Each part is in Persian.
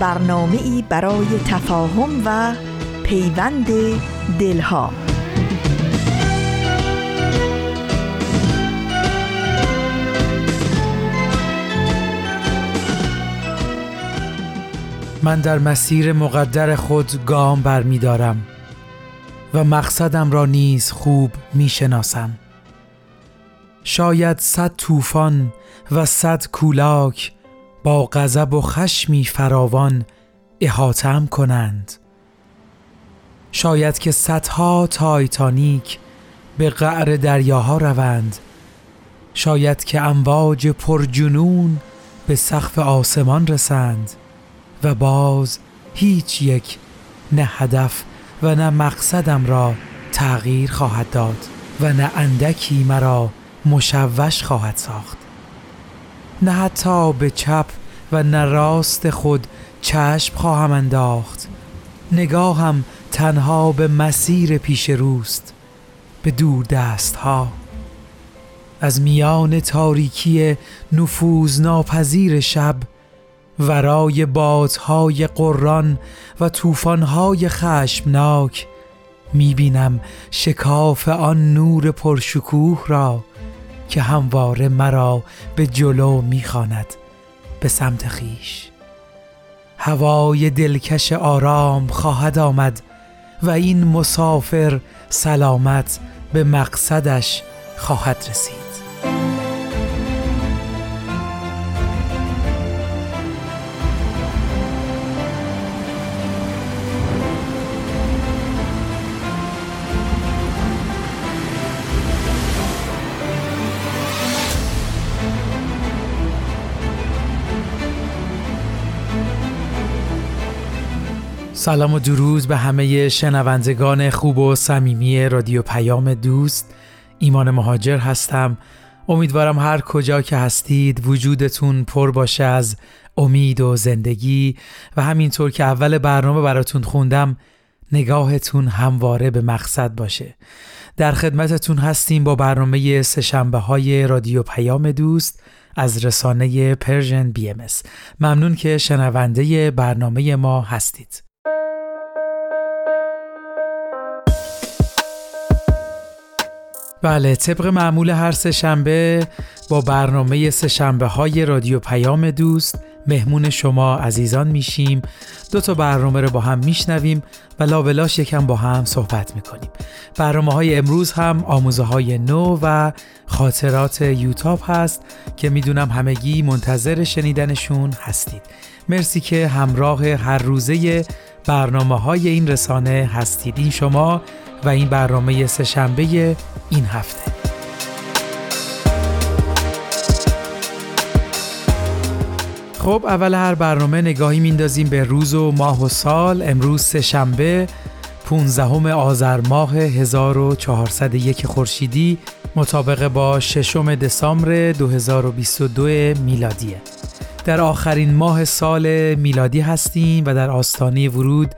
برنامه ای برای تفاهم و پیوند دلها. من در مسیر مقدر خود گام برمیدارم و مقصدم را نیز خوب می‌شناسم شاید صد طوفان و صد کولاک با غضب و خشمی فراوان احاتم کنند. شاید که صدها تایتانیک به قعر دریاها روند. شاید که امواج پرجنون به سقف آسمان رسند و باز هیچ یک نه هدف و نه مقصدم را تغییر خواهد داد و نه اندکی مرا مشوش خواهد ساخت. نه حتی به چپ و نه راست خود چشم خواهم انداخت. نگاهم تنها به مسیر پیش روست به دور دست ها از میان تاریکی نفوذ ناپذیر شب ورای بادهای قران و طوفانهای خشمناک می‌بینم شکاف آن نور پرشکوه را. که همواره مرا به جلو می‌خواند به سمت خیش. هوای دلکش آرام خواهد آمد و این مسافر سلامت به مقصدش خواهد رسید. سلام و درود به همه شنوندگان خوب و صمیمی رادیو پیام دوست. ایمان مهاجر هستم. امیدوارم هر کجا که هستید وجودتون پر باشه از امید و زندگی و همینطور که اول برنامه براتون خوندم نگاهتون همواره به مقصد باشه. در خدمتتون هستیم با برنامه سه‌شنبه های رادیو پیام دوست از رسانه Persian BMS ممنون که شنونده برنامه ما هستید. بله طبق معمول هر سه شنبه با برنامه سه شنبه های رادیو پیام دوست مهمون شما عزیزان میشیم. دو تا برنامه رو با هم میشنویم و لابلاش یکم با هم صحبت می‌کنیم. برنامه های امروز هم آموزه های نو و خاطرات یوتاب هست که می‌دونم همگی منتظر شنیدنشون هستید. مرسی که همراه هر روزه برنامه های این رسانه هستید. این شما و این برنامه سهشنبه این هفته. خب اول هر برنامه نگاهی میندازیم به روز و ماه و سال. امروز سهشنبه 15 آذر ماه 1401 خورشیدی مطابق با ششم دسامبر 2022 میلادیه. در آخرین ماه سال میلادی هستیم و در آستانه ورود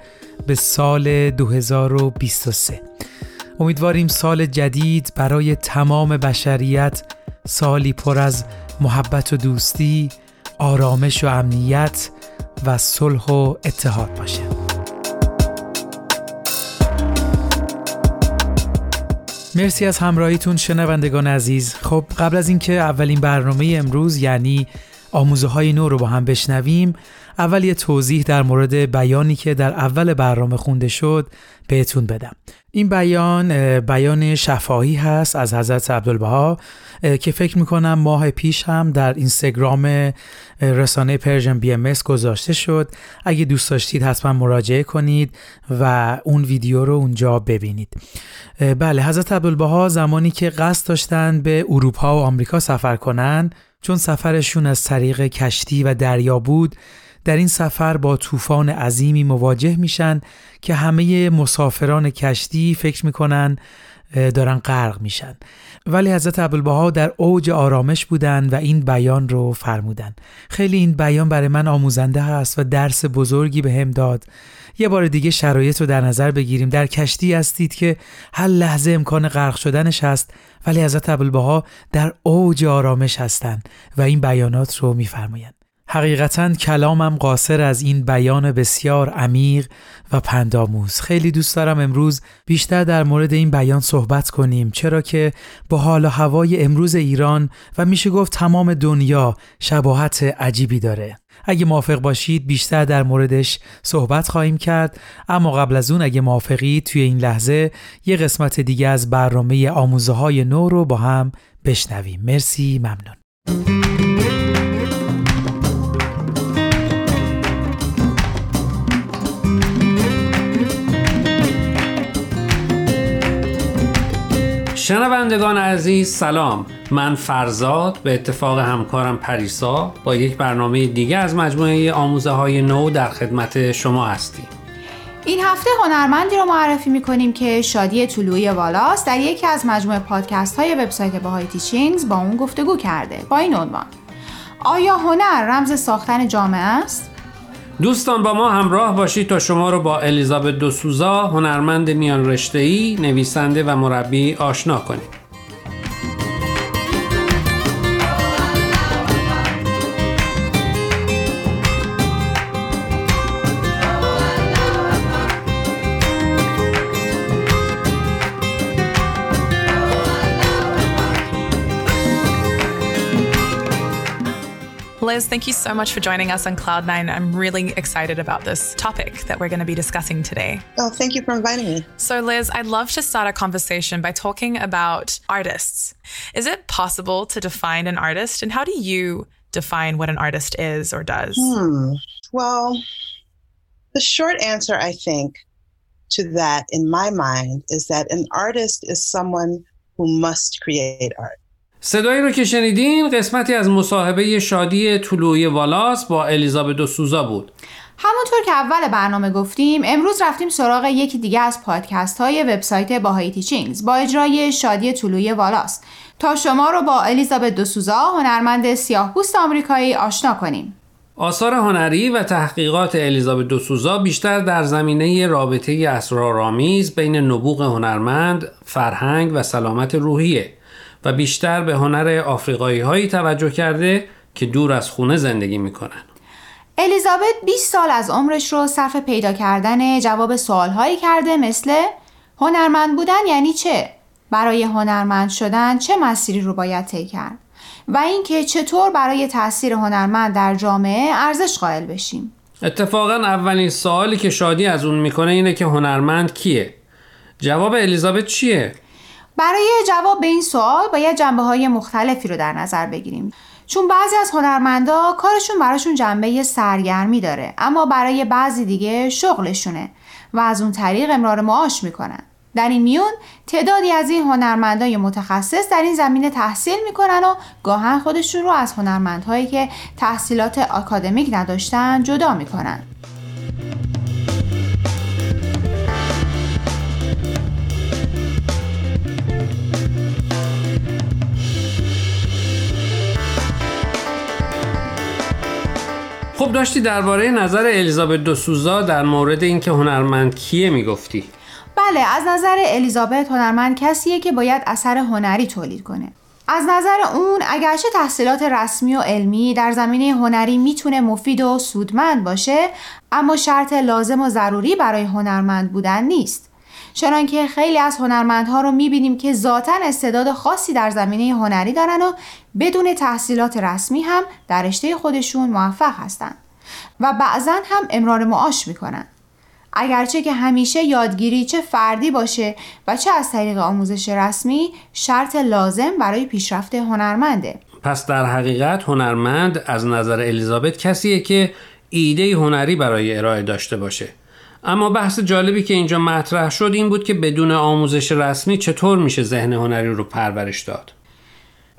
به سال 2023 امیدواریم سال جدید برای تمام بشریت سالی پر از محبت و دوستی، آرامش و امنیت و صلح و اتحاد باشه. مرسی از همراهیتون شنوندگان عزیز. خب قبل از اینکه اولین برنامه امروز یعنی آموزه های نو رو با هم بشنویم. اول یه توضیح در مورد بیانی که در اول برنامه خونده شد بهتون بدم. این بیان بیان شفاهی هست از حضرت عبدالبها که فکر می‌کنم ماه پیش هم در اینستاگرام رسانه Persian BMS گذاشته شد. اگه دوست داشتید حتما مراجعه کنید و اون ویدیو رو اونجا ببینید. بله حضرت عبدالبها زمانی که قصد داشتن به اروپا و آمریکا سفر کنن چون سفرشون از طریق کشتی و دریا بود در این سفر با طوفان عظیمی مواجه میشن که همه مسافران کشتی فکر می‌کنن دارن غرق میشن. ولی حضرت عبدالبها در اوج آرامش بودن و این بیان رو فرمودن. خیلی این بیان برای من آموزنده هست و درس بزرگی به هم داد. یه بار دیگه شرایط رو در نظر بگیریم. در کشتی هستید که هر لحظه امکان غرق شدنش هست ولی حضرت عبدالبها در اوج آرامش هستند و این بیانات رو میفرمایند. حقیقتا کلامم قاصر از این بیان بسیار عمیق و پنداموز خیلی دوست دارم امروز بیشتر در مورد این بیان صحبت کنیم چرا که با حال و هوای امروز ایران و میشه گفت تمام دنیا شباهت عجیبی داره. اگه موافق باشید بیشتر در موردش صحبت خواهیم کرد اما قبل از اون اگه موافقید توی این لحظه یه قسمت دیگه از برنامه آموزه های نو رو با هم بشنویم. مرسی ممنون. شنوندگان عزیز سلام. من فرزاد به اتفاق همکارم پریسا با یک برنامه دیگه از مجموعه آموزه های نو در خدمت شما هستیم. این هفته هنرمندی رو معرفی می‌کنیم که شادی طلوعی والاس در یکی از مجموعه پادکست های وبسایت باهای تیچینگز با اون گفتگو کرده با این عنوان. آیا هنر رمز ساختن جامعه است؟ دوستان با ما همراه باشید تا شما رو با الیزابت دوسوزا هنرمند میان رشته‌ای، نویسنده و مربی آشنا کنیم. Liz, thank you so much for joining us on Cloud9. I'm really excited about this topic that we're going to be discussing today. Oh, thank you for inviting me. So, Liz, I'd love to start a conversation by talking about artists. Is it possible to define an artist, and how do you define what an artist is or does? Hmm. Well, the short answer, I think, to that in my mind is that an artist is someone who must create art. صدایی رو که شنیدین قسمتی از مصاحبه شادی طلوعی والاس با الیزابت و سوزا بود. همونطور که اول برنامه گفتیم امروز رفتیم سراغ یکی دیگه از پادکست های وبسایت باهای تیچینگز با اجرای شادی طلوعی والاس. تا شما رو با الیزابت دوسوزا هنرمند سیاهپوست آمریکایی آشنا کنیم. آثار هنری و تحقیقات الیزابت دوسوزا بیشتر در زمینه رابطه اسرارآمیز بین نبوغ هنرمند، فرهنگ و سلامت روحیه. و بیشتر به هنر آفریقایی هایی توجه کرده که دور از خونه زندگی می‌کنن. الیزابت 20 سال از عمرش رو صرف پیدا کردن جواب هایی کرده مثل هنرمند بودن یعنی چه؟ برای هنرمند شدن چه مسیری رو باید طی کرد؟ و اینکه چطور برای تاثیر هنرمند در جامعه ارزش قائل بشیم؟ اتفاقا اولین سوالی که شادی از اون می‌کنه اینه که هنرمند کیه؟ جواب الیزابت چیه؟ برای جواب به این سوال باید جنبه های مختلفی رو در نظر بگیریم. چون بعضی از هنرمندا کارشون براشون جنبه سرگرمی داره اما برای بعضی دیگه شغلشونه و از اون طریق امرار معاش می‌کنن. در این میون تعدادی از این هنرمندای متخصص در این زمینه تحصیل می‌کنن و گاهن خودشون رو از هنرمندهایی که تحصیلات آکادمیک نداشتن جدا می‌کنن. خب داشتی درباره نظر الیزابت دوسوزا در مورد اینکه هنرمند کیه می‌گفتی؟ بله از نظر الیزابت هنرمند کسیه که باید اثر هنری تولید کنه از نظر اون اگرچه تحصیلات رسمی و علمی در زمینه هنری می‌تونه مفید و سودمند باشه اما شرط لازم و ضروری برای هنرمند بودن نیست چنانکه خیلی از هنرمندها رو می‌بینیم که ذاتا استعداد خاصی در زمینه هنری دارن و بدون تحصیلات رسمی هم در رشته خودشون موفق هستند و بعضا هم امرار معاش می‌کنن. اگرچه که همیشه یادگیری چه فردی باشه و چه از طریق آموزش رسمی شرط لازم برای پیشرفت هنرمنده. پس در حقیقت هنرمند از نظر الیزابت کسیه که ایده هنری برای ارائه داشته باشه. اما بحث جالبی که اینجا مطرح شد این بود که بدون آموزش رسمی چطور میشه ذهن هنری رو پرورش داد؟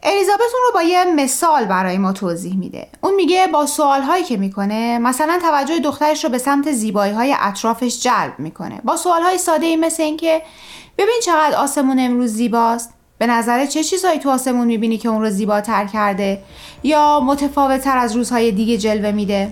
الیزابت اون رو با یه مثال برای ما توضیح میده. اون میگه با سوال هایی که می‌کنه مثلا توجه دخترش رو به سمت زیبایی های اطرافش جلب می‌کنه. با سوال های ساده ای مثل اینکه ببین چقدر آسمون امروز زیباست. به نظر چه چیزهایی تو آسمون می‌بینی که اون رو زیباتر کرده؟ یا متفاوت تر از روزهای دیگه جلوه میده؟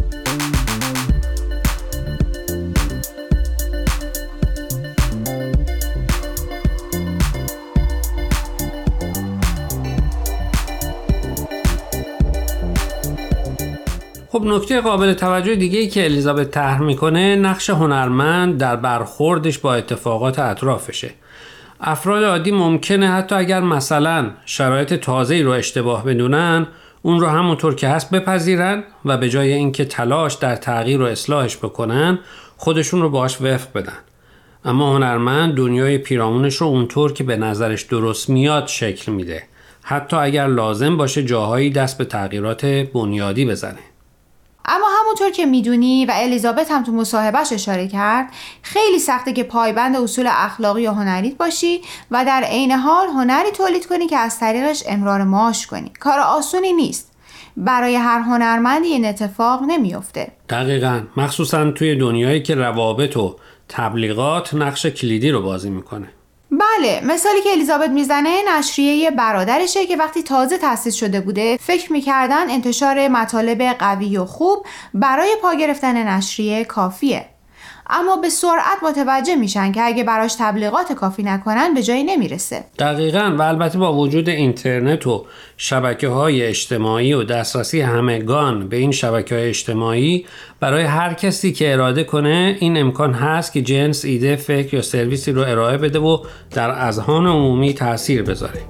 خب نکته قابل توجه دیگه ای که الیزابت طرح می‌کنه نقش هنرمند در برخوردش با اتفاقات اطرافشه. افراد عادی ممکنه حتی اگر مثلا شرایط تازه رو اشتباه بدونن اون رو همونطور که هست بپذیرن و به جای اینکه تلاش در تغییر و اصلاحش بکنن خودشون رو باش وفق بدن. اما هنرمند دنیای پیرامونش رو اونطور که به نظرش درست میاد شکل میده. حتی اگر لازم باشه جاهایی دست به تغییرات بنیادی بزنه. اما همونطور که می‌دونی و الیزابت هم تو مصاحبهش اشاره کرد خیلی سخته که پایبند اصول اخلاقی و هنریت باشی و در عین حال هنری تولید کنی که از طریقش امرار معاش کنی. کار آسونی نیست. برای هر هنرمندی این اتفاق نمیافته. دقیقا. مخصوصا توی دنیایی که روابط و تبلیغات نقش کلیدی رو بازی می‌کنه. بله مثالی که الیزابت می‌زنه نشریه برادرشه که وقتی تازه تأسیس شده بوده فکر می‌کردن انتشار مطالب قوی و خوب برای پا گرفتن نشریه کافیه. اما به سرعت متوجه میشن که اگه براش تبلیغات کافی نکنن به جایی نمی‌رسه. دقیقا و البته با وجود اینترنت و شبکه های اجتماعی و دسترسی همگان به این شبکه های اجتماعی برای هر کسی که اراده کنه این امکان هست که جنس ایده فکر یا سرویسی رو ارائه بده و در اذهان عمومی تاثیر بذاره.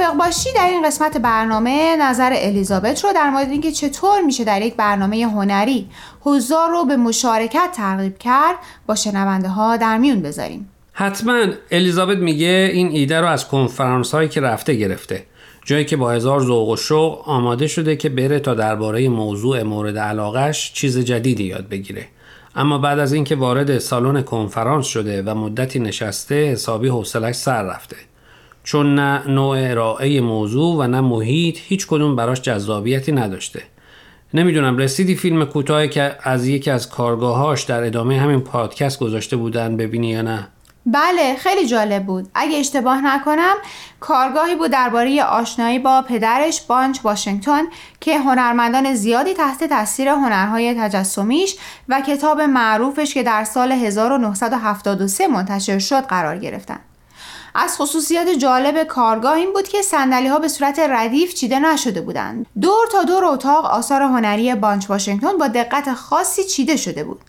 موافق باشی در این قسمت برنامه نظر الیزابت رو در مورد اینکه چطور میشه در یک برنامه هنری حضار رو به مشارکت ترغیب کرد با شنونده ها در میون بذاریم. حتما الیزابت میگه این ایده رو از کنفرانس هایی که رفته گرفته جایی که با هزار ذوق و شوق آماده شده که بره تا درباره موضوع مورد علاقش چیز جدیدی یاد بگیره. اما بعد از اینکه وارد سالن کنفرانس شده و مدتی نشسته حسابی حوصلش سر رفته. چون نه نوع ارائه موضوع و نه محیط هیچ کدوم براش جذابیتی نداشته. نمی‌دونم رسیدی فیلم کوتاهی که از یکی از کارگاهاش در ادامه همین پادکست گذاشته بودن ببینی یا نه؟ بله خیلی جالب بود. اگه اشتباه نکنم کارگاهی بود درباره آشنایی با پدرش بانچ واشنگتن که هنرمندان زیادی تحت تاثیر هنرهای تجسمیش و کتاب معروفش که در سال 1973 منتشر شد قرار گرفتن. از خصوصیات جالب کارگاه این بود که سندلی ها به صورت ردیف چیده نشده بودند. دور تا دور اتاق آثار هنری بانچ واشنگتن با دقت خاصی چیده شده بود.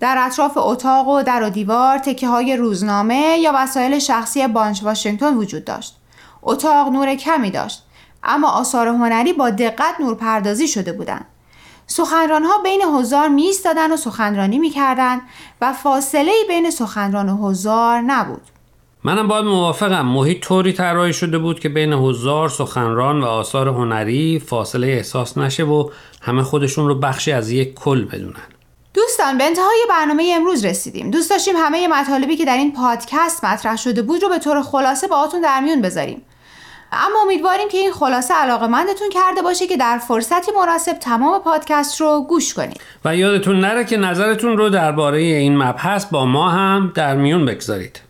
در اطراف اتاق و در و دیوار تکه های روزنامه یا وسایل شخصی بانچ واشنگتن وجود داشت. اتاق نور کمی داشت اما آثار هنری با دقت نور پردازی شده بودند. سخنران ها بین حضار می و سخنرانی می و فاصله بین سخنران و حضار نبود. منم باید موافقم. محیط طوری طراحی شده بود که بین هزار سخنران و آثار هنری فاصله احساس نشه و همه خودشون رو بخشی از یک کل بدونن. دوستان به انتهای برنامه امروز رسیدیم. دوست داشتیم همه مطالبی که در این پادکست مطرح شده بود رو به طور خلاصه با آتون در میون بذاریم. اما امیدواریم که این خلاصه علاقه کرده باشه که در فرصتی مناسب تمام پادکست رو گوش کنید. و یادتون نره که نظرتون رو درباره این مبحث با ما هم در میون بگذارید.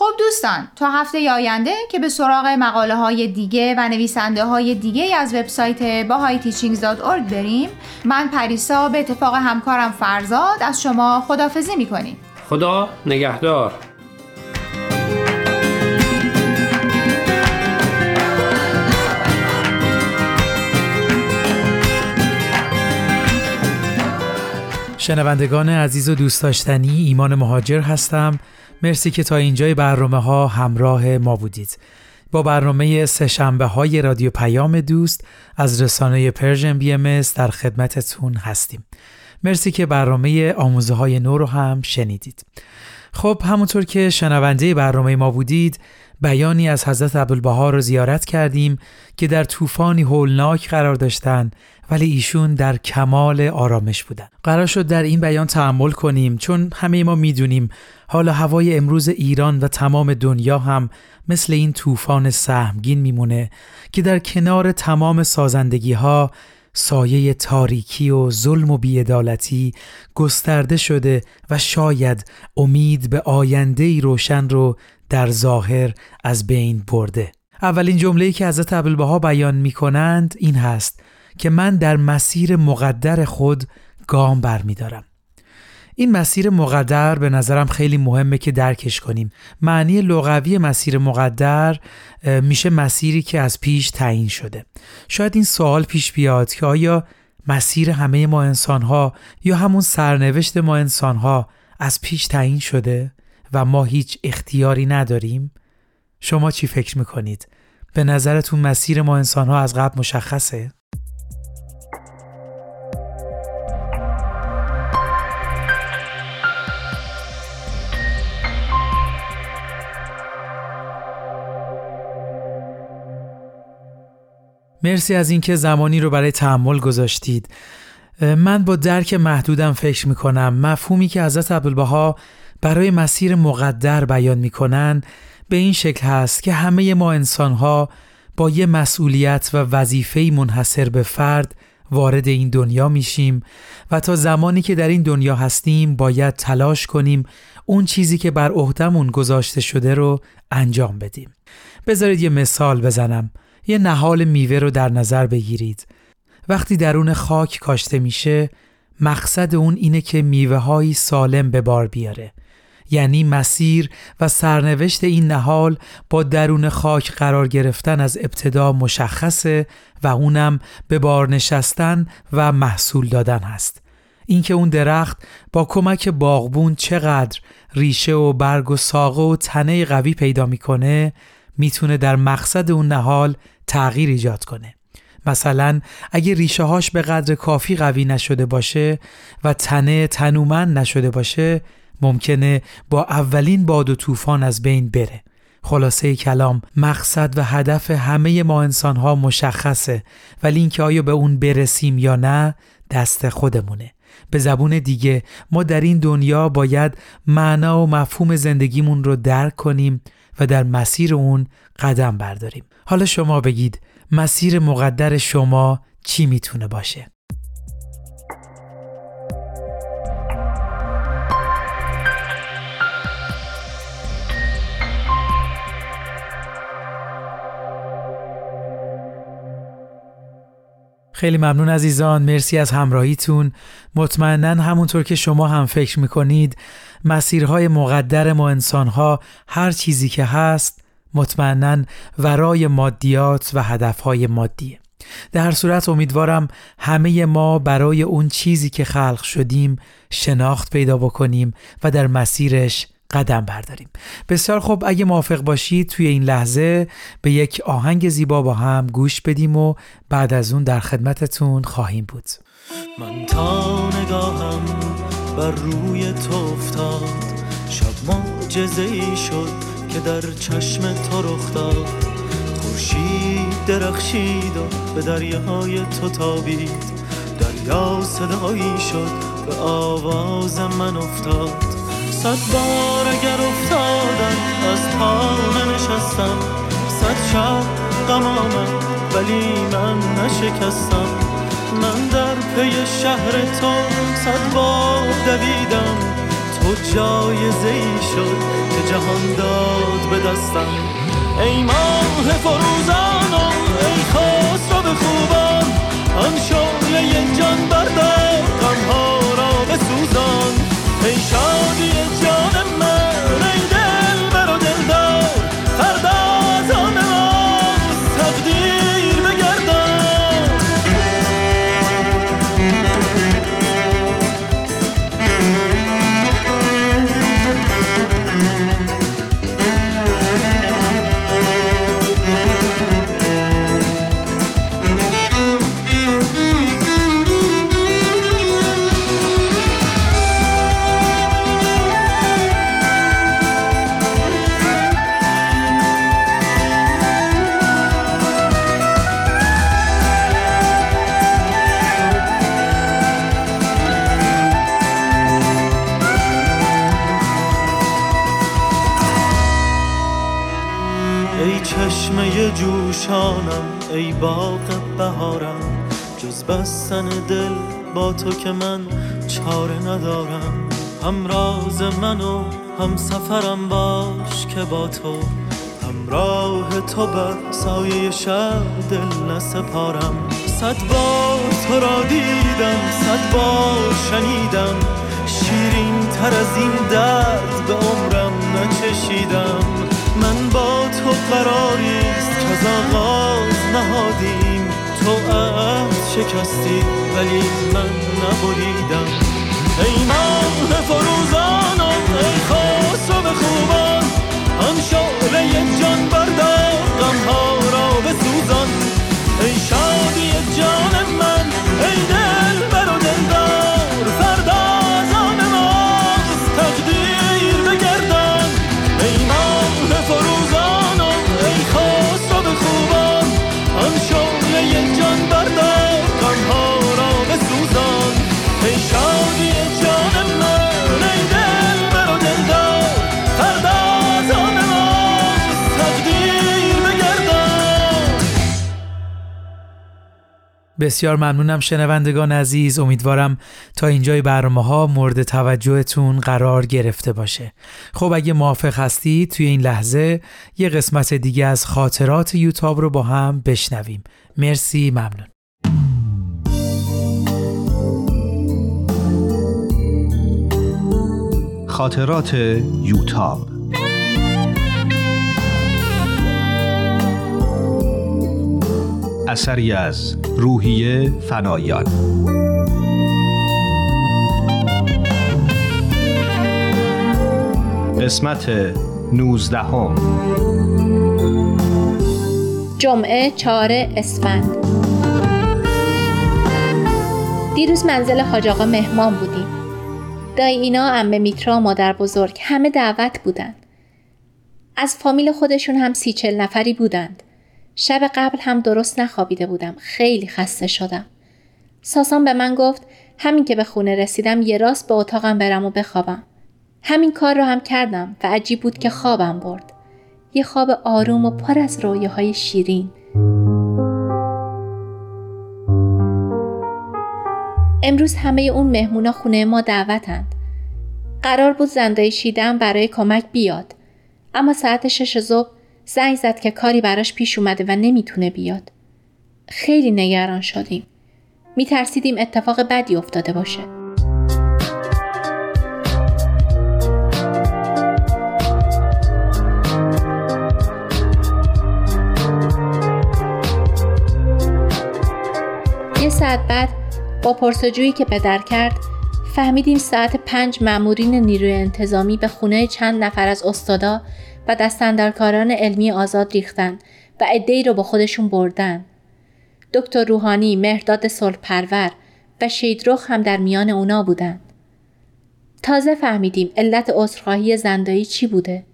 خب دوستان تا هفته آینده که به سراغ مقاله های دیگه و نویسنده های دیگه از وبسایت bahayteachings.org بریم من پریسا به اتفاق همکارم فرزاد از شما خدافزی می‌کنیم. خدا نگهدار. شنوندگان عزیز و دوست داشتنی ایمان مهاجر هستم. مرسی که تا اینجای برنامه ها همراه ما بودید. با برنامه سه‌شنبه های رادیو پیام دوست از رسانه Persian BMS در خدمتتون هستیم. مرسی که برنامه آموزه های نو رو هم شنیدید. خب همونطور که شنونده برنامه ما بودید بیانی از حضرت عبدالبها رو زیارت کردیم که در طوفانی هولناک قرار داشتن ولی ایشون در کمال آرامش بودن. قرار شد در این بیان تأمل کنیم چون همه ما می‌دونیم حال هوای امروز ایران و تمام دنیا هم مثل این طوفان سهمگین میمونه که در کنار تمام سازندگی ها سایه تاریکی و ظلم و بیعدالتی گسترده شده و شاید امید به آینده روشن رو در ظاهر از بین برده. اولین جمله‌ای که حضرت عبدالبها بیان می کنند این هست که من در مسیر مقدر خود گام برمیدارم. این مسیر مقدر به نظرم خیلی مهمه که درکش کنیم. معنی لغوی مسیر مقدر میشه مسیری که از پیش تعیین شده. شاید این سوال پیش بیاد که آیا مسیر همه ما انسانها یا همون سرنوشت ما انسانها از پیش تعیین شده و ما هیچ اختیاری نداریم؟ شما چی فکر می‌کنید؟ به نظرتون مسیر ما انسانها از قبل مشخصه؟ مرسی از اینکه زمانی رو برای تحمل گذاشتید. من با درک محدودم فکر می کنم مفهومی که حضرت عبدالبها برای مسیر مقدر بیان می‌کنن به این شکل هست که همه ما انسانها با یه مسئولیت و وظیفه منحصر به فرد وارد این دنیا میشیم و تا زمانی که در این دنیا هستیم باید تلاش کنیم اون چیزی که بر عهدهمون گذاشته شده رو انجام بدیم. بذارید یه مثال بزنم. یه نهال میوه رو در نظر بگیرید. وقتی درون خاک کاشته میشه مقصد اون اینه که میوه سالم به بار بیاره. یعنی مسیر و سرنوشت این نهال با درون خاک قرار گرفتن از ابتدا مشخصه و اونم به بار نشستن و محصول دادن هست. اینکه اون درخت با کمک باغبون چقدر ریشه و برگ و ساقه و تنه قوی پیدا می‌کنه می‌تونه در مقصد اون نهال تغییر ایجاد کنه. مثلا اگه ریشه هاش به قدر کافی قوی نشده باشه و تنه تنومن نشده باشه ممکنه با اولین باد و طوفان از بین بره خلاصه کلام مقصد و هدف همه ما انسان ها مشخصه ولی اینکه آیا به اون برسیم یا نه دست خودمونه به زبون دیگه ما در این دنیا باید معنا و مفهوم زندگیمون رو درک کنیم و در مسیر اون قدم برداریم. حالا شما بگید مسیر مقدر شما چی می‌تونه باشه؟ خیلی ممنون عزیزان. مرسی از همراهیتون. مطمئنا همونطور که شما هم فکر می‌کنید مسیرهای مقدر ما انسانها هر چیزی که هست مطمئنا ورای مادیات و هدفهای مادیه. در صورت امیدوارم همه ما برای اون چیزی که خلق شدیم شناخت پیدا بکنیم و در مسیرش قدم برداریم. بسیار خوب اگه موافق باشید توی این لحظه به یک آهنگ زیبا با هم گوش بدیم و بعد از اون در خدمتتون خواهیم بود. من تا نگاهم بر روی تو افتاد. شب معجزه ای شد که در چشم تو رخ داد. خورشید درخشید و به دریاهای تو تابید. دریا صدایی شد به آواز من افتاد. صد بار اگر افتادم از پا ننشستم صد شب غم ولی من نشکستم. من در پی شهر تو صد بار دویدم. تو جایزه ای شد که جهان داد به دستم. ای ماه فروزانم ای رو به خوبان آن شعله جان بردار غمها را بسوزان. ای شادی جان من که من چاره ندارم. هم راز من و هم سفرم باش که با تو. همراه تو بر سایه شب دل نسپارم. صد بار تو را دیدم صد بار شنیدم. شیرین تر از این درد به عمرم نچشیدم. من با تو قراریست که از آغاز نهادیم. تو عهد شکستی ولی من نبریدم. ای ماه فروزانم ای خسرو به خوبان. آن بسیار ممنونم شنوندگان عزیز. امیدوارم تا اینجای برنامه ها مورد توجهتون قرار گرفته باشه. خب اگه موافق هستید توی این لحظه یه قسمت دیگه از خاطرات یوتاب رو با هم بشنویم. مرسی ممنون. خاطرات یوتاب اثری از روحیه فنایان. قسمت نوزدهم. جمعه چهار اسفند. دیروز منزل حاج آقا مهمان بودیم. دایی اینا امه میترا مادر بزرگ همه دعوت بودن. از فامیل خودشون هم سی چل نفری بودند. شب قبل هم درست نخوابیده بودم. خیلی خسته شدم. ساسان به من گفت همین که به خونه رسیدم یه راست به اتاقم برم و بخوابم. همین کار رو هم کردم و عجیب بود که خوابم برد. یه خواب آروم و پر از رویاهای شیرین. امروز همه اون مهمونا خونه ما دعوتند. قرار بود زندای شیدم برای کمک بیاد. اما ساعت شش صبح زنگ زد که کاری براش پیش اومده و نمی‌تونه بیاد. خیلی نگران شدیم. میترسیدیم اتفاق بدی افتاده باشه. ساعت بعد با پرسجویی که پدر کرد فهمیدیم ساعت پنج مامورین نیروی انتظامی به خونه چند نفر از استادا و دستندرکاران علمی آزاد ریختن و عدهای رو با خودشون بردن. دکتر روحانی، مهرداد صلح پرور و شیدروخ هم در میان اونا بودن. تازه فهمیدیم علت عذرخواهی زندایی چی بوده.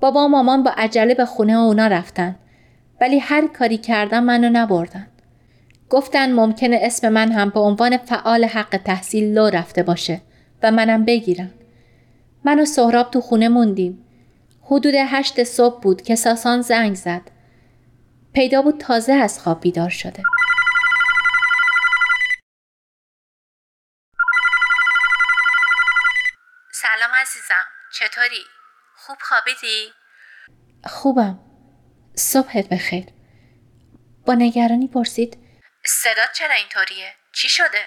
بابا و مامان با عجله به خونه اونا رفتن ولی هر کاری کردن منو نبردن. گفتن ممکنه اسم من هم به عنوان فعال حق تحصیل لو رفته باشه و منم بگیرن. من و سهراب تو خونه موندیم. حدود هشت صبح بود که ساسان زنگ زد. پیدا بود تازه از خواب بیدار شده. سلام عزیزم چطوری؟ خوب خوابیدی؟ خوبم. صبحت بخیر. با نگرانی پرسید صدات چرا اینطوریه؟ چی شده؟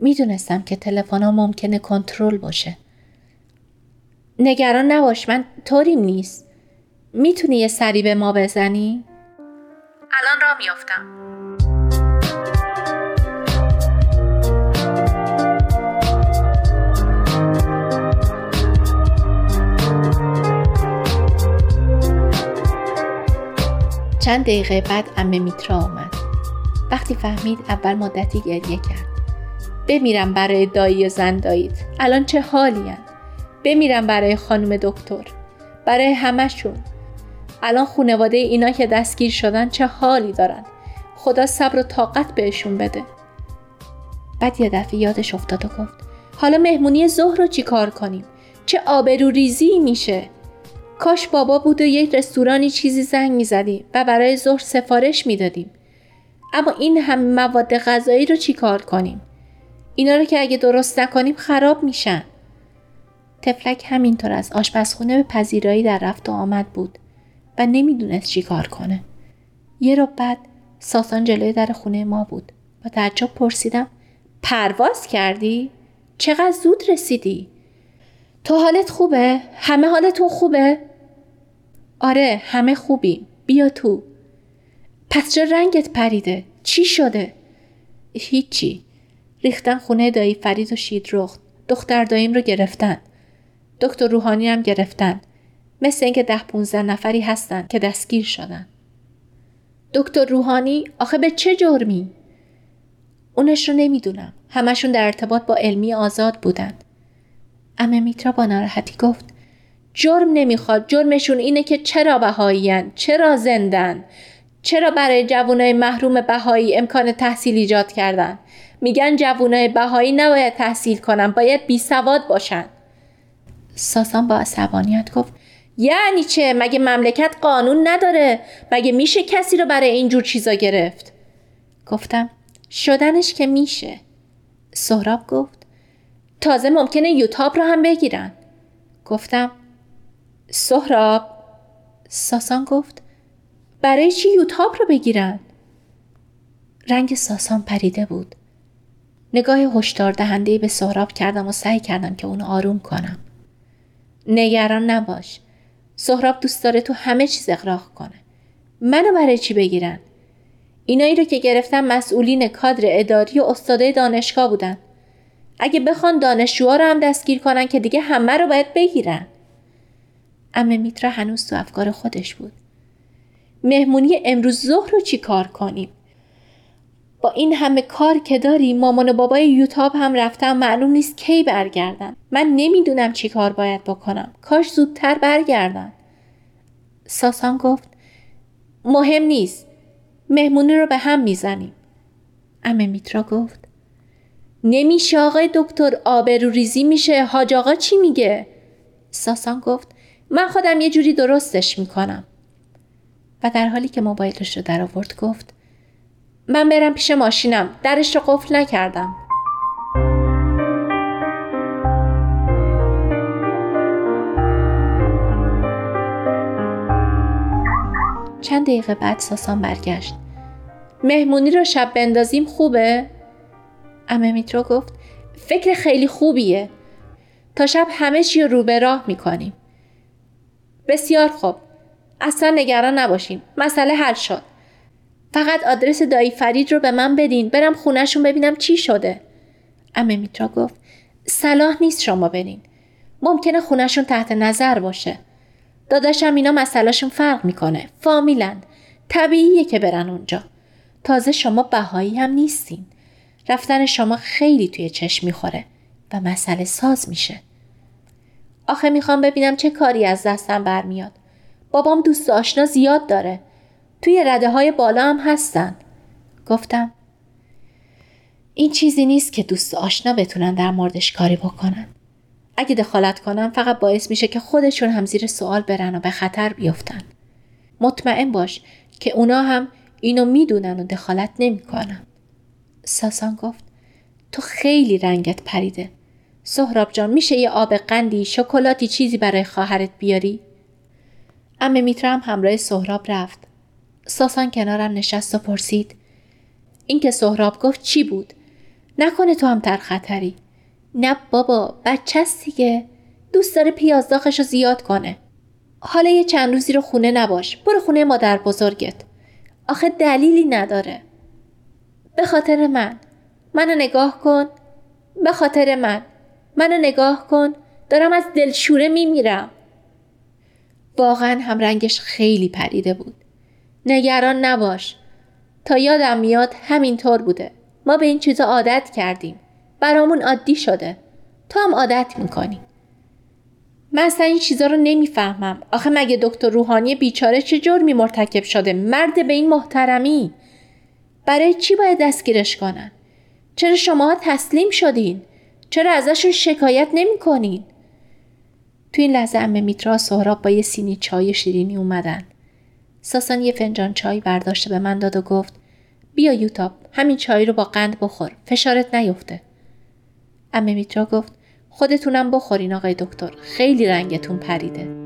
می‌دونستم که تلفن ممکنه کنترل باشه. نگران نباش من طوریم نیست. می‌تونی یه سری به ما بزنی؟ الان را میافتم. چند دقیقه بعد امه میترا آمد. وقتی فهمید اول مدتی گریه کرد. بمیرم برای دایی و زن دایید. الان چه حالی بمیرم برای خانم دکتر. برای همشون. الان خونواده اینا که دستگیر شدن چه حالی دارن. خدا صبر و طاقت بهشون بده. بعد یه دفعه یادش افتاد و گفت حالا مهمونی ظهر رو چی کار کنیم؟ چه آبرو ریزی میشه؟ کاش بابا بود و یک رستورانی چیزی زنگ می‌زدیم و برای ظهر سفارش می‌دادیم. اما این همه مواد غذایی رو چیکار کنیم؟ اینا رو که اگه درست نکنیم خراب میشن. تفلک همینطور از آشپزخونه به پذیرایی در رفت و آمد بود و نمی‌دونست چی کار کنه. یه رو بعد ساسان جلوی در خونه ما بود و تعجب پرسیدم پرواز کردی؟ چقدر زود رسیدی؟ تو حالت خوبه؟ همه حالتون خوبه؟ آره همه خوبیم بیا تو پس چرا رنگت پریده چی شده هیچی ریختن خونه دایی فرید و شیدرخت دختر داییم رو گرفتن دکتر روحانی هم گرفتن. مثل اینکه ده پونزده نفری هستن که دستگیر شدن. دکتر روحانی آخه به چه جرمی؟ اونش رو نمی‌دونم. همشون در ارتباط با علمی آزاد بودن. امه میترا با ناراحتی گفت جرم نمی‌خواد. جرمشون اینه که چرا بهاییان چرا زندن؟ چرا برای جوانای محروم بهایی امکان تحصیل ایجاد کردن؟ میگن جوانای بهایی نباید تحصیل کنن باید بی سواد باشن. ساسان با عصبانیت گفت یعنی چه مگه مملکت قانون نداره مگه میشه کسی رو برای اینجور چیزا گرفت گفتم شدنش که میشه سهراب گفت تازه ممکنه یوتاب رو هم بگیرن گفتم سهراب ساسان گفت برای چی یوتاب رو بگیرن؟ رنگ ساسان پریده بود. نگاه هشدار دهنده به سهراب کردم و سعی کردم که اونو آروم کنم. نگران نباش. سهراب دوست داره تو همه چیز اقراق کنه. منو برای چی بگیرن؟ اینایی رو که گرفتم مسئولین کادر اداری و استاده دانشگاه بودن. اگه بخوان دانشجوها رو هم دستگیر کنن که دیگه همه رو باید بگیرن. امه میترا هنوز تو افکار خودش بود. مهمونی امروز ظهر رو چی کار کنیم؟ با این همه کار که داری مامان و بابای یوتاب هم رفتن معلوم نیست کی برگردن. من نمی‌دونم چی کار باید بکنم. کاش زودتر برگردن. ساسان گفت مهم نیست. مهمونی رو به هم می‌زنیم. امه میترا گفت نمیشه آقای دکتر آبرو ریزی میشه. حاج آقا چی میگه؟ ساسان گفت من خودم یه جوری درستش می‌کنم. و در حالی که موبایلش رو در آورد گفت من برم پیش ماشینم. درش رو قفل نکردم. چند دقیقه بعد ساسان برگشت. مهمونی رو شب بندازیم خوبه؟ امه میترو گفت فکر خیلی خوبیه. تا شب همه چی رو به راه می‌کنیم. بسیار خوب. اصلا نگران نباشین مسئله حل شد. فقط آدرس دایی فرید رو به من بدین برم خونهشون ببینم چی شده. امه میترا گفت صلاح نیست شما برین. ممکنه خونهشون تحت نظر باشه. داداشم اینا مسئلهشون فرق می‌کنه. فامیلن. طبیعیه که برن اونجا. تازه شما بهایی هم نیستین. رفتن شما خیلی توی چشم می‌خوره و مسئله ساز میشه. آخه می‌خوام ببینم چه کاری از دستم برمیاد. بابام دوست آشنا زیاد داره. توی رده های بالا هم هستن. گفتم این چیزی نیست که دوست آشنا بتونن در موردش کاری بکنن. اگه دخالت کنم فقط باعث میشه که خودشون هم زیر سوال برن و به خطر بیفتن. مطمئن باش که اونا هم اینو می‌دونن و دخالت نمی‌کنن. ساسان گفت تو خیلی رنگت پریده. سهراب جان میشه یه آب قندی شکلاتی چیزی برای خواهرت بیاری؟ امه میترم همراه سهراب رفت. ساسان کنارم نشست و پرسید این که سهراب گفت چی بود؟ نکنه تو هم تر خطری. نه بابا بچه دیگه. دوست داره پیازداغش رو زیاد کنه. حالا یه چند روزی رو خونه نباش. برو خونه مادر بزرگت. آخه دلیلی نداره. به خاطر من. منو نگاه کن. به خاطر من. منو نگاه کن. دارم از دلشوره میمیرم. واقعا هم رنگش خیلی پریده بود. نگران نباش. تا یادم میاد همینطور بوده. ما به این چیزا عادت کردیم. برامون عادی شده. تو هم عادت می‌کنی. من اصلا این چیزا رو نمی‌فهمم. آخه مگه دکتر روحانی بیچاره چه جرمی مرتکب شده؟ مرد به این محترمی. برای چی باید دستگیرش کنن؟ چرا شما تسلیم شدین؟ چرا ازشون شکایت نمی‌کنین؟ تو این لحظه امه میترا سهراب با یه سینی چای شیرینی اومدن. ساسان یه فنجان چای برداشته به من داد و گفت بیا یوتاب همین چای رو با قند بخور فشارت نیفته. امه میترا گفت خودتونم بخورین آقای دکتر خیلی رنگتون پریده.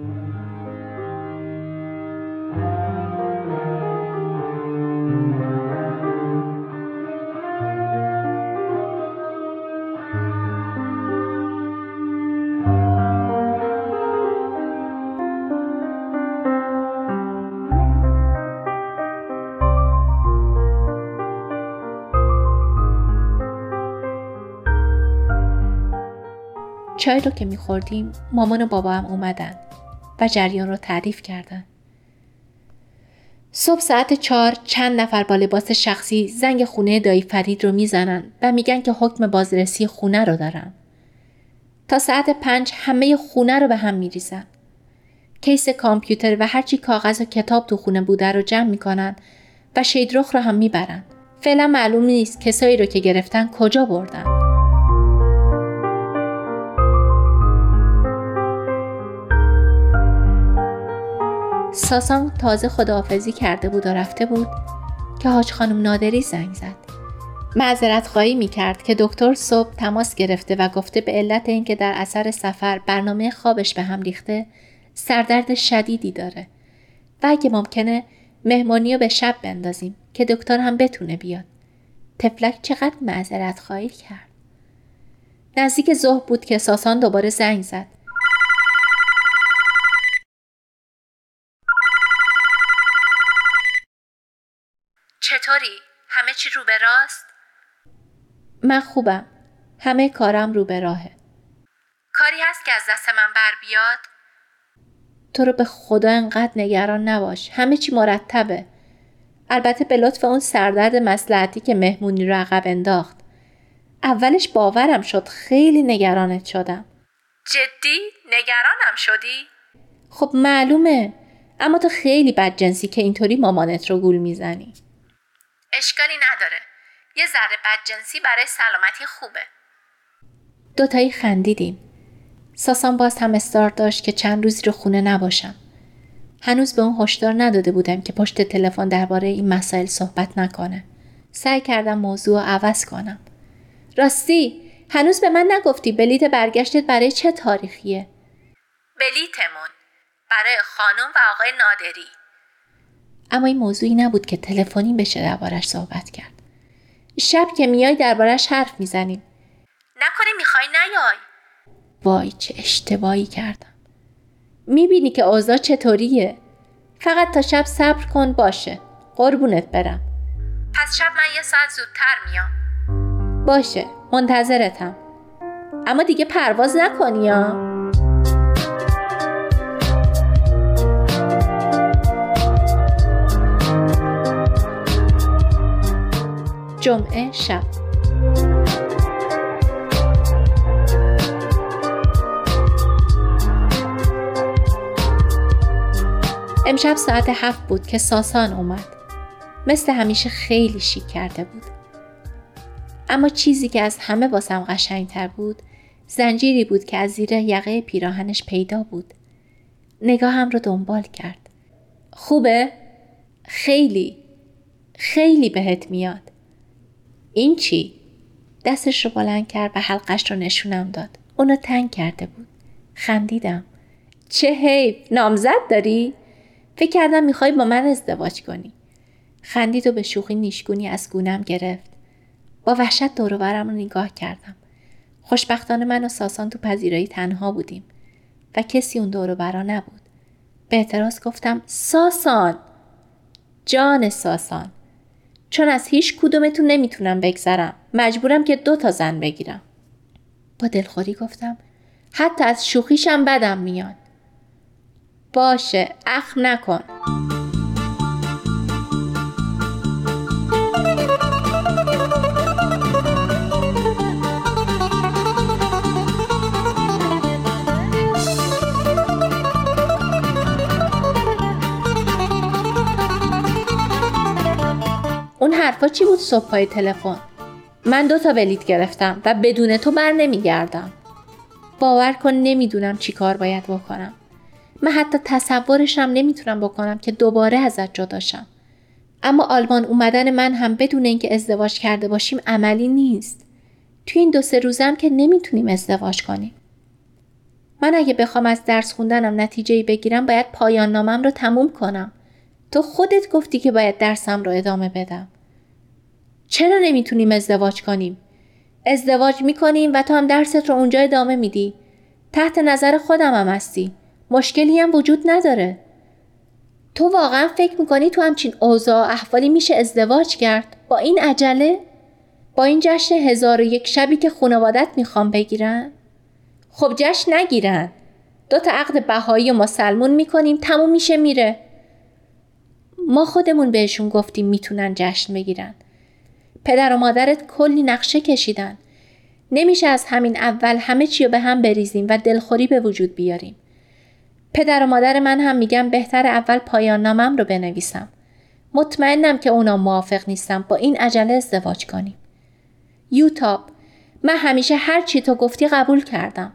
چای رو که میخوردیم مامان و بابا هم اومدن و جریان رو تعریف کردن. صبح ساعت چهار چند نفر با لباس شخصی زنگ خونه دایی فرید رو می‌زنن و میگن که حکم بازرسی خونه رو دارن. تا ساعت پنج همه خونه رو به هم میریزن. کیس کامپیوتر و هرچی کاغذ و کتاب تو خونه بوده رو جمع می‌کنن و شیدرخ رو هم می‌برن. فعلا معلوم نیست کسایی رو که گرفتن کجا بردن. ساسان تازه خداحافظی کرده بود و رفته بود که حاج خانم نادری زنگ زد. معذرت خواهی می کرد که دکتر صبح تماس گرفته و گفته به علت اینکه در اثر سفر برنامه خوابش به هم ریخته سردرد شدیدی داره و اگه ممکنه مهمانی رو به شب بندازیم که دکتر هم بتونه بیاد. تفلک چقدر معذرت خواهی کرد. نزدیک ظهر بود که ساسان دوباره زنگ زد. چطوری؟ همه چی رو به راست؟ من خوبم. همه کارم رو به راهه. کاری هست که از دست من بر بیاد؟ تو رو به خدا انقدر نگران نباش. همه چی مرتبه. البته به لطف اون سردرد مسلحتی که مهمونی رو عقب انداخت. اولش باورم شد خیلی نگرانت شدم. جدی؟ نگرانم شدی؟ خب معلومه. اما تو خیلی بدجنسی که اینطوری مامانت رو گول می‌زنی. اشکالی نداره. یه ذره بدجنسی برای سلامتی خوبه. دوتایی خندیدیم. ساسان باز هم استار داشت که چند روزی رو خونه نباشم. هنوز به اون هشدار نداده بودم که پشت تلفن درباره این مسائل صحبت نکنه. سعی کردم موضوع عوض کنم. راستی هنوز به من نگفتی بلیت برگشتت برای چه تاریخیه؟ بلیتمون. برای خانم و آقای نادری. اما این موضوعی نبود که تلفنی بشه دربارش صحبت کرد. شب که میای دربارش حرف می‌زنیم نکنه می‌خوای نیای. وای چه اشتباهی کردم. می‌بینی که اوضاع چطوریه. فقط تا شب صبر کن باشه. قربونت برم. پس شب من یه ساعت زودتر میام. باشه منتظرتم. اما دیگه پرواز نکنی یا جمعه شب. امشب ساعت هفت بود که ساسان اومد. مثل همیشه خیلی شیک کرده بود. اما چیزی که از همه واسم قشنگتر بود زنجیری بود که از زیر یقه پیراهنش پیدا بود. نگاهم رو دنبال کرد. خوبه؟ خیلی. خیلی بهت میاد. این چی؟ دستش رو بلند کرد و حلقش رو نشونم داد. اونو تنگ کرده بود. خندیدم. چه حیف! نامزد داری؟ فکر کردم می‌خوای با من ازدواج کنی. خندید و به شوخی نیشگونی از گونم گرفت. با وحشت دور برم رو نگاه کردم. خوشبختانه من و ساسان تو پذیرایی تنها بودیم. و کسی اون دور برا نبود. به اعتراض گفتم ساسان! جان ساسان! چون از هیچ کدومتون نمی‌تونم بگذرم. مجبورم که دو تا زن بگیرم. با دلخوری گفتم حتی از شوخیشم بدم میاد. باشه اخم نکن. حرفا چی بود صبح پای تلفن؟ من دو تا بلیت گرفتم و بدون تو بر نمیگردم. باور کن نمی‌دونم چی کار باید بکنم. من حتی تصورشم نمی‌تونم بکنم که دوباره ازت جداشم اما آلمان اومدن من هم بدون اینکه ازدواج کرده باشیم عملی نیست. توی این دو سه روزم که نمی‌تونیم ازدواج کنیم. من اگه بخوام از درس خوندنم نتیجه بگیرم باید پایان نامم رو تموم کنم. تو خودت گفتی که باید درسم رو ادامه بدم. چرا نمی‌تونیم ازدواج کنیم؟ ازدواج می‌کنیم و تو هم درست رو اونجا ادامه میدی. تحت نظر خودم هم هستی. مشکلی هم وجود نداره. تو واقعا فکر می‌کنی تو همچین اوضاع احوالی میشه ازدواج کرد؟ با این عجله؟ با این جشن هزار و یک شبی که خانوادت می‌خوام بگیرن؟ خب جشن نگیرن. دو تا عقد بهایی و مسلمون می‌کنیم تموم میشه میره. ما خودمون بهشون گفتیم می‌تونن جشن بگیرن. پدر و مادرت کلی نقشه کشیدن. نمیشه از همین اول همه چی رو به هم بریزیم و دلخوری به وجود بیاریم. پدر و مادر من هم میگن بهتر اول پایان نامم رو بنویسم. مطمئنم که اونا موافق نیستم با این عجله ازدواج کنیم. یوتاب من همیشه هر چی تو گفتی قبول کردم.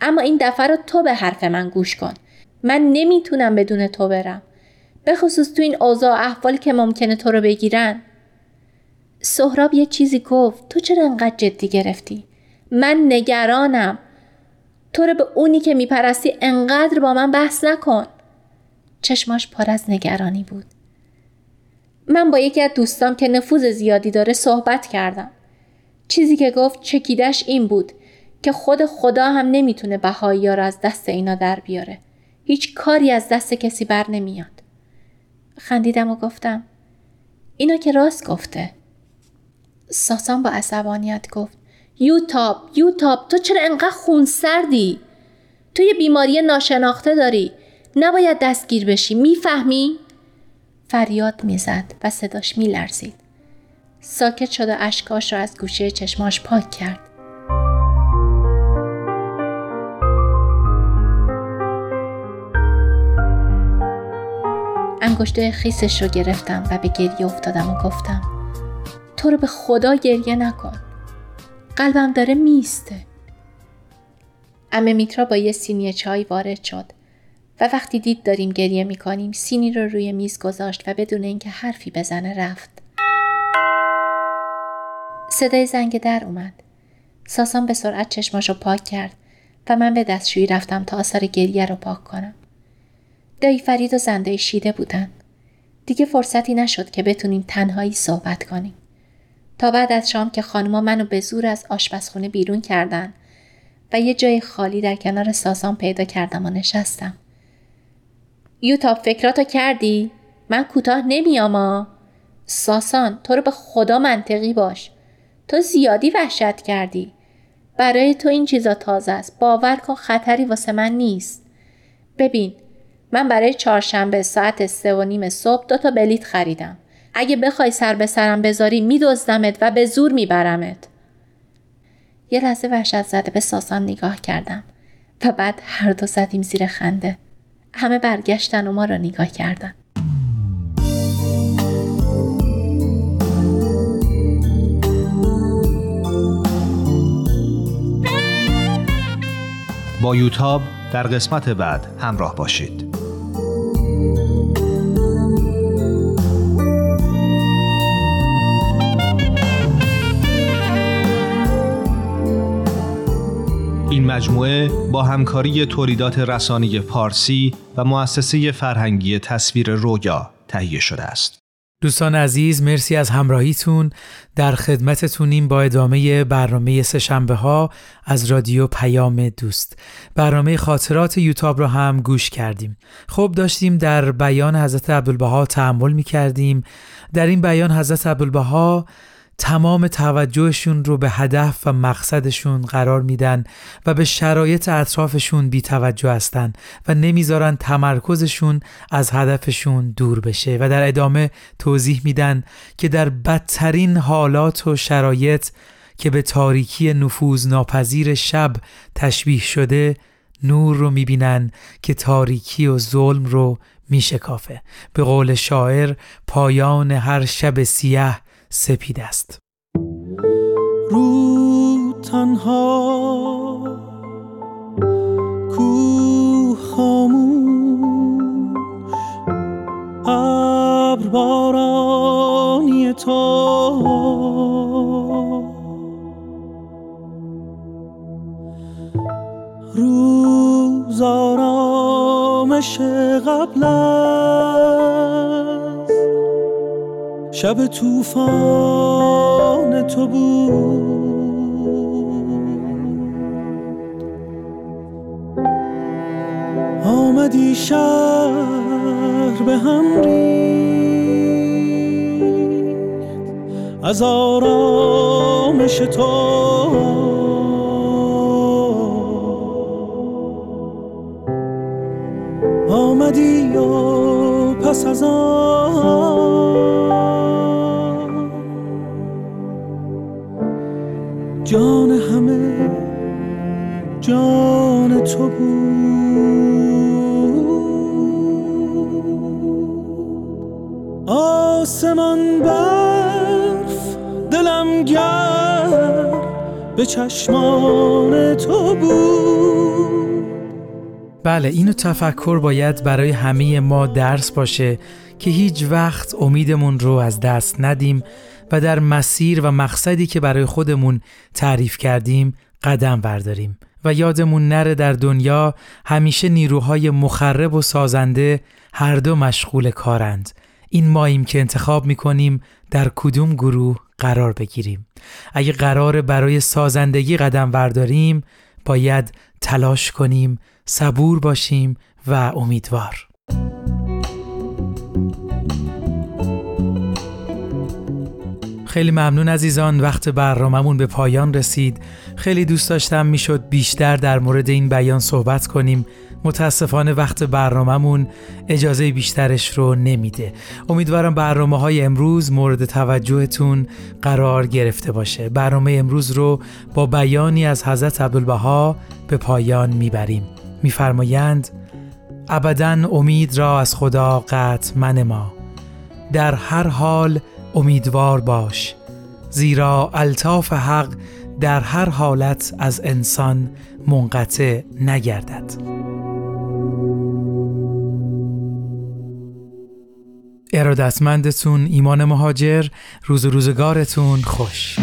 اما این دفعه رو تو به حرف من گوش کن. من نمی‌تونم بدون تو برم. به خصوص تو این اوضاع احوال که ممکنه تو رو بگیرن. سهراب یه چیزی گفت تو چرا انقدر جدی گرفتی؟ من نگرانم. تو رو به اونی که میپرستی انقدر با من بحث نکن. چشماش پر از نگرانی بود. من با یکی از دوستام که نفوذ زیادی داره صحبت کردم. چیزی که گفت چکیدش این بود که خود خدا هم نمی‌تونه بهایی رو از دست اینا در بیاره. هیچ کاری از دست کسی بر نمیاد. خندیدم و گفتم اینا که راست گفته. ساسان با عصبانیت گفت یوتاب یوتاب تو چرا انقدر خونسردی؟ تو یه بیماری ناشناخته داری. نباید دستگیر بشی می‌فهمی؟ فریاد می‌زد و صداش میلرزید. ساکت شد و اشکاش را از گوشه چشماش پاک کرد. انگشته خیسش رو گرفتم و به گریه افتادم و گفتم تو رو به خدا گریه نکن. قلبم داره میسته. امه میترا با یه سینی چای وارد شد و وقتی دید داریم گریه می‌کنیم سینی رو روی میز گذاشت و بدون اینکه حرفی بزنه رفت. صدای زنگ در اومد. ساسان به سرعت چشماشو پاک کرد و من به دستشویی رفتم تا آثار گریه رو پاک کنم. دایی فرید و زنده شیده بودن. دیگه فرصتی نشد که بتونیم تنهایی صحبت کنیم. تا بعد از شام که خانما منو به زور از آشپزخونه بیرون کردن و یه جای خالی در کنار ساسان پیدا کردم و نشستم. یوتاب فکراتو کردی؟ من کوتاه نمیاما. ساسان تو رو به خدا منطقی باش تو زیادی وحشت کردی برای تو این چیزا تازه است باور کن خطری واسه من نیست ببین من برای چهارشنبه ساعت سه و نیم صبح دو تا بلیت خریدم اگه بخوای سر به سرم بذاری میدزدمت و به زور میبرمت. یه لحظه وحشت زده به ساسان نگاه کردم و بعد هر دو زدیم زیر خنده. همه برگشتن و ما را نگاه کردن. با یوتاب در قسمت بعد همراه باشید. این مجموعه با همکاری تولیدات رسانی پارسی و مؤسسه فرهنگی تصویر رویا تهیه شده است. دوستان عزیز مرسی از همراهیتون. در خدمتتونیم با ادامه برنامه سهشنبه ها از رادیو پیام دوست. برنامه خاطرات یوتاب را هم گوش کردیم. خب داشتیم در بیان حضرت عبدالبها تعمل می کردیم در این بیان حضرت عبدالبها تمام توجهشون رو به هدف و مقصدشون قرار میدن و به شرایط اطرافشون بی توجه هستن و نمی‌ذارن تمرکزشون از هدفشون دور بشه و در ادامه توضیح میدن که در بدترین حالات و شرایط که به تاریکی نفوذ ناپذیر شب تشبیه شده نور رو می‌بینن که تاریکی و ظلم رو میشکافه. به قول شاعر پایان هر شب سیاه سپید است. رو تنها کوه خاموش ابر بارانی تو روز آرامش قبل شب توفان تو بود. آمدی شهر به هم ریخت. از آرامش تو آمدی و پس از آن جان همه جان تو بود. آسمان برف دلم گر به چشمان تو بود. بله اینو تفکر باید برای همه ما درس باشه که هیچ وقت امیدمون رو از دست ندیم. و در مسیر و مقصدی که برای خودمون تعریف کردیم قدم برداریم. و یادمون نره در دنیا همیشه نیروهای مخرب و سازنده هر دو مشغول کارند. این ماییم که انتخاب می‌کنیم در کدوم گروه قرار بگیریم. اگه قرار برای سازندگی قدم برداریم باید تلاش کنیم صبور باشیم و امیدوار. خیلی ممنون عزیزان وقت برنامهمون به پایان رسید. خیلی دوست داشتم می‌شد بیشتر در مورد این بیان صحبت کنیم. متاسفانه وقت برنامهمون اجازه بیشترش رو نمیده. امیدوارم برنامه های امروز مورد توجهتون قرار گرفته باشه. برنامه امروز رو با بیانی از حضرت عبدالبها به پایان می‌بریم. میفرمایند ابدا امید را از خدا قطع من ما در هر حال امیدوار باش. زیرا الطاف حق در هر حالت از انسان منقطع نگردد. ارادتمندتون ایمان مهاجر روز روزگارتون خوش.